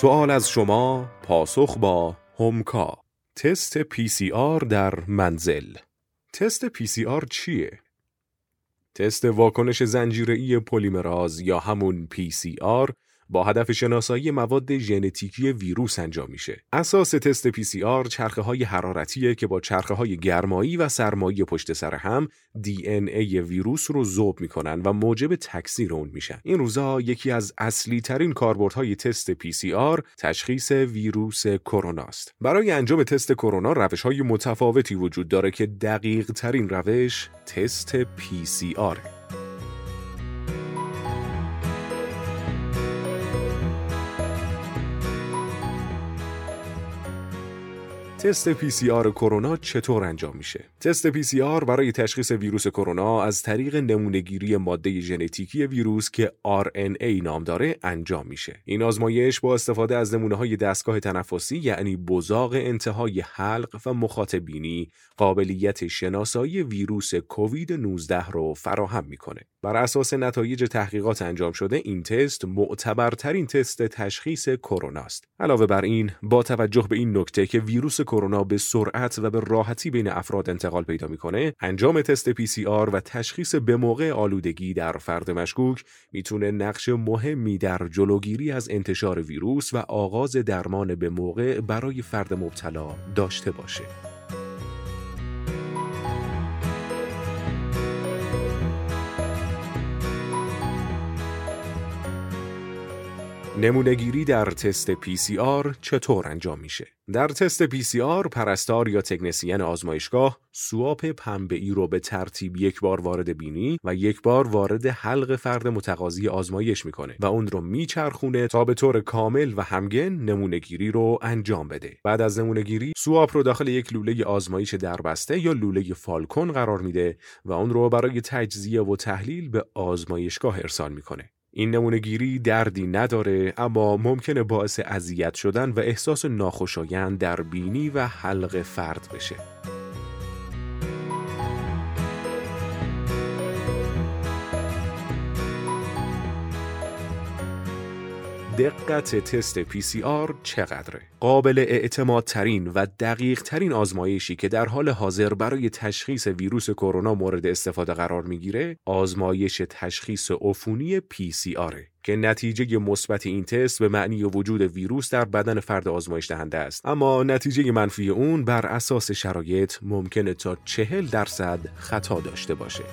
سوال از شما پاسخ با همکا تست PCR در منزل تست PCR چیه؟ تست واکنش زنجیره‌ای پلیمراز یا همون PCR با هدف شناسایی مواد ژنتیکی ویروس انجام میشه. اساس تست PCR چرخه های حرارتیه که با چرخه های گرمایی و سرمایی پشت سر هم دی ای ویروس رو ذوب می‌کنن و موجب تکثیر اون میشن. این روزا یکی از اصلی ترین کاربردهای تست PCR تشخیص ویروس کرونا است. برای انجام تست کرونا روش های متفاوتی وجود داره که دقیق ترین روش تست PCR تست PCR کرونا چطور انجام میشه؟ تست PCR برای تشخیص ویروس کرونا از طریق نمونهگیری ماده ژنتیکی ویروس که RNA نام داره انجام میشه. این آزمایش با استفاده از نمونه های دستگاه تنفسی یعنی بزاق انتهای حلق و مخاطبینی قابلیت شناسایی ویروس کووید 19 رو فراهم می‌کنه. بر اساس نتایج تحقیقات انجام شده این تست معتبرترین تست تشخیص کرونا است. علاوه بر این با توجه به این نکته که ویروس کرونا به سرعت و به راحتی بین افراد انتقال پیدا می‌کنه انجام تست PCR و تشخیص به موقع آلودگی در فرد مشکوک می‌تونه نقش مهمی در جلوگیری از انتشار ویروس و آغاز درمان به موقع برای فرد مبتلا داشته باشه نمونهگیری در تست PCR چطور انجام میشه؟ در تست PCR پرستار یا تکنسین آزمایشگاه سواپ پنبه ای رو به ترتیب یک بار وارد بینی و یک بار وارد حلق فرد متقاضی آزمایش می‌کنه و اون رو میچرخونه تا به طور کامل و همگن نمونهگیری رو انجام بده. بعد از نمونهگیری سواپ رو داخل یک لوله آزمایش دربسته یا لوله فالکون قرار میده و اون رو برای تجزیه و تحلیل به آزمایشگاه ارسال می‌کنه. این نمونهگیری دردی نداره اما ممکنه باعث اذیت شدن و احساس ناخوشایند در بینی و حلق فرد بشه. دقت تست PCR چقدره؟ قابل اعتمادترین و دقیق ترین آزمایشی که در حال حاضر برای تشخیص ویروس کرونا مورد استفاده قرار می‌گیره آزمایش تشخیص عفونی PCR که نتیجه مثبت این تست به معنی وجود ویروس در بدن فرد آزمایش دهنده است اما نتیجه منفی اون بر اساس شرایط ممکنه تا چهل درصد خطا داشته باشه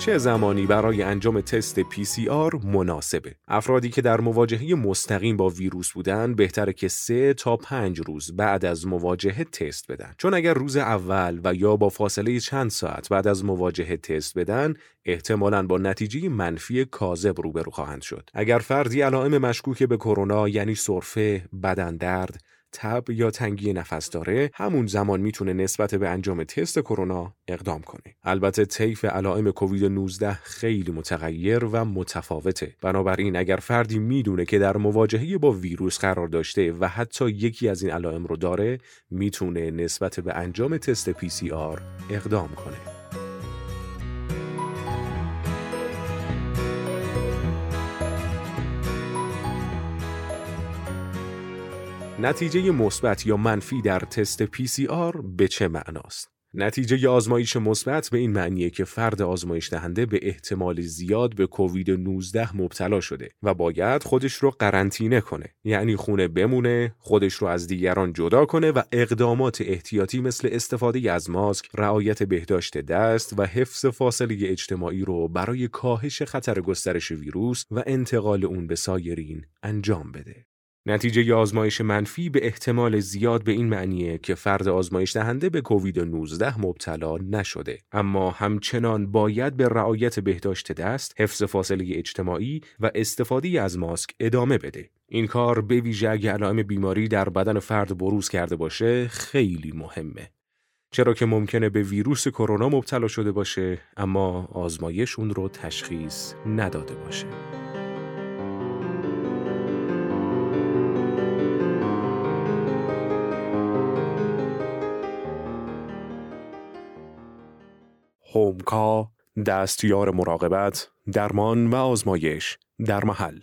چه زمانی برای انجام تست PCR مناسبه؟ افرادی که در مواجهه مستقیم با ویروس بودن بهتره که سه تا پنج روز بعد از مواجهه تست بدن. چون اگر روز اول و یا با فاصله چند ساعت بعد از مواجهه تست بدن، احتمالاً با نتیجه منفی کاذب روبرو خواهند شد. اگر فردی علائم مشکوک به کرونا یعنی سرفه، بدن درد، تب یا تنگی نفس داره همون زمان می‌تونه نسبت به انجام تست کرونا اقدام کنه. البته طیف علائم کووید 19 خیلی متغیر و متفاوته. بنابراین اگر فردی می‌دونه که در مواجهه با ویروس قرار داشته و حتی یکی از این علائم رو داره می‌تونه نسبت به انجام تست PCR اقدام کنه. نتیجه مثبت یا منفی در تست PCR به چه معناست؟ نتیجه آزمایش مثبت به این معنیه که فرد آزمایش دهنده به احتمال زیاد به کووید 19 مبتلا شده و باید خودش رو قرنطینه کنه یعنی خونه بمونه خودش رو از دیگران جدا کنه و اقدامات احتیاطی مثل استفاده از ماسک رعایت بهداشت دست و حفظ فاصله اجتماعی رو برای کاهش خطر گسترش ویروس و انتقال اون به سایرین انجام بده نتیجه آزمایش منفی به احتمال زیاد به این معنیه که فرد آزمایش دهنده به کووید 19 مبتلا نشده اما همچنان باید به رعایت بهداشت دست، حفظ فاصله اجتماعی و استفاده از ماسک ادامه بده. این کار به ویژه اگه علائم بیماری در بدن فرد بروز کرده باشه خیلی مهمه. چرا که ممکنه به ویروس کرونا مبتلا شده باشه اما آزمایش اون رو تشخیص نداده باشه. هومکا دستیار مراقبت، درمان و آزمایش در محل.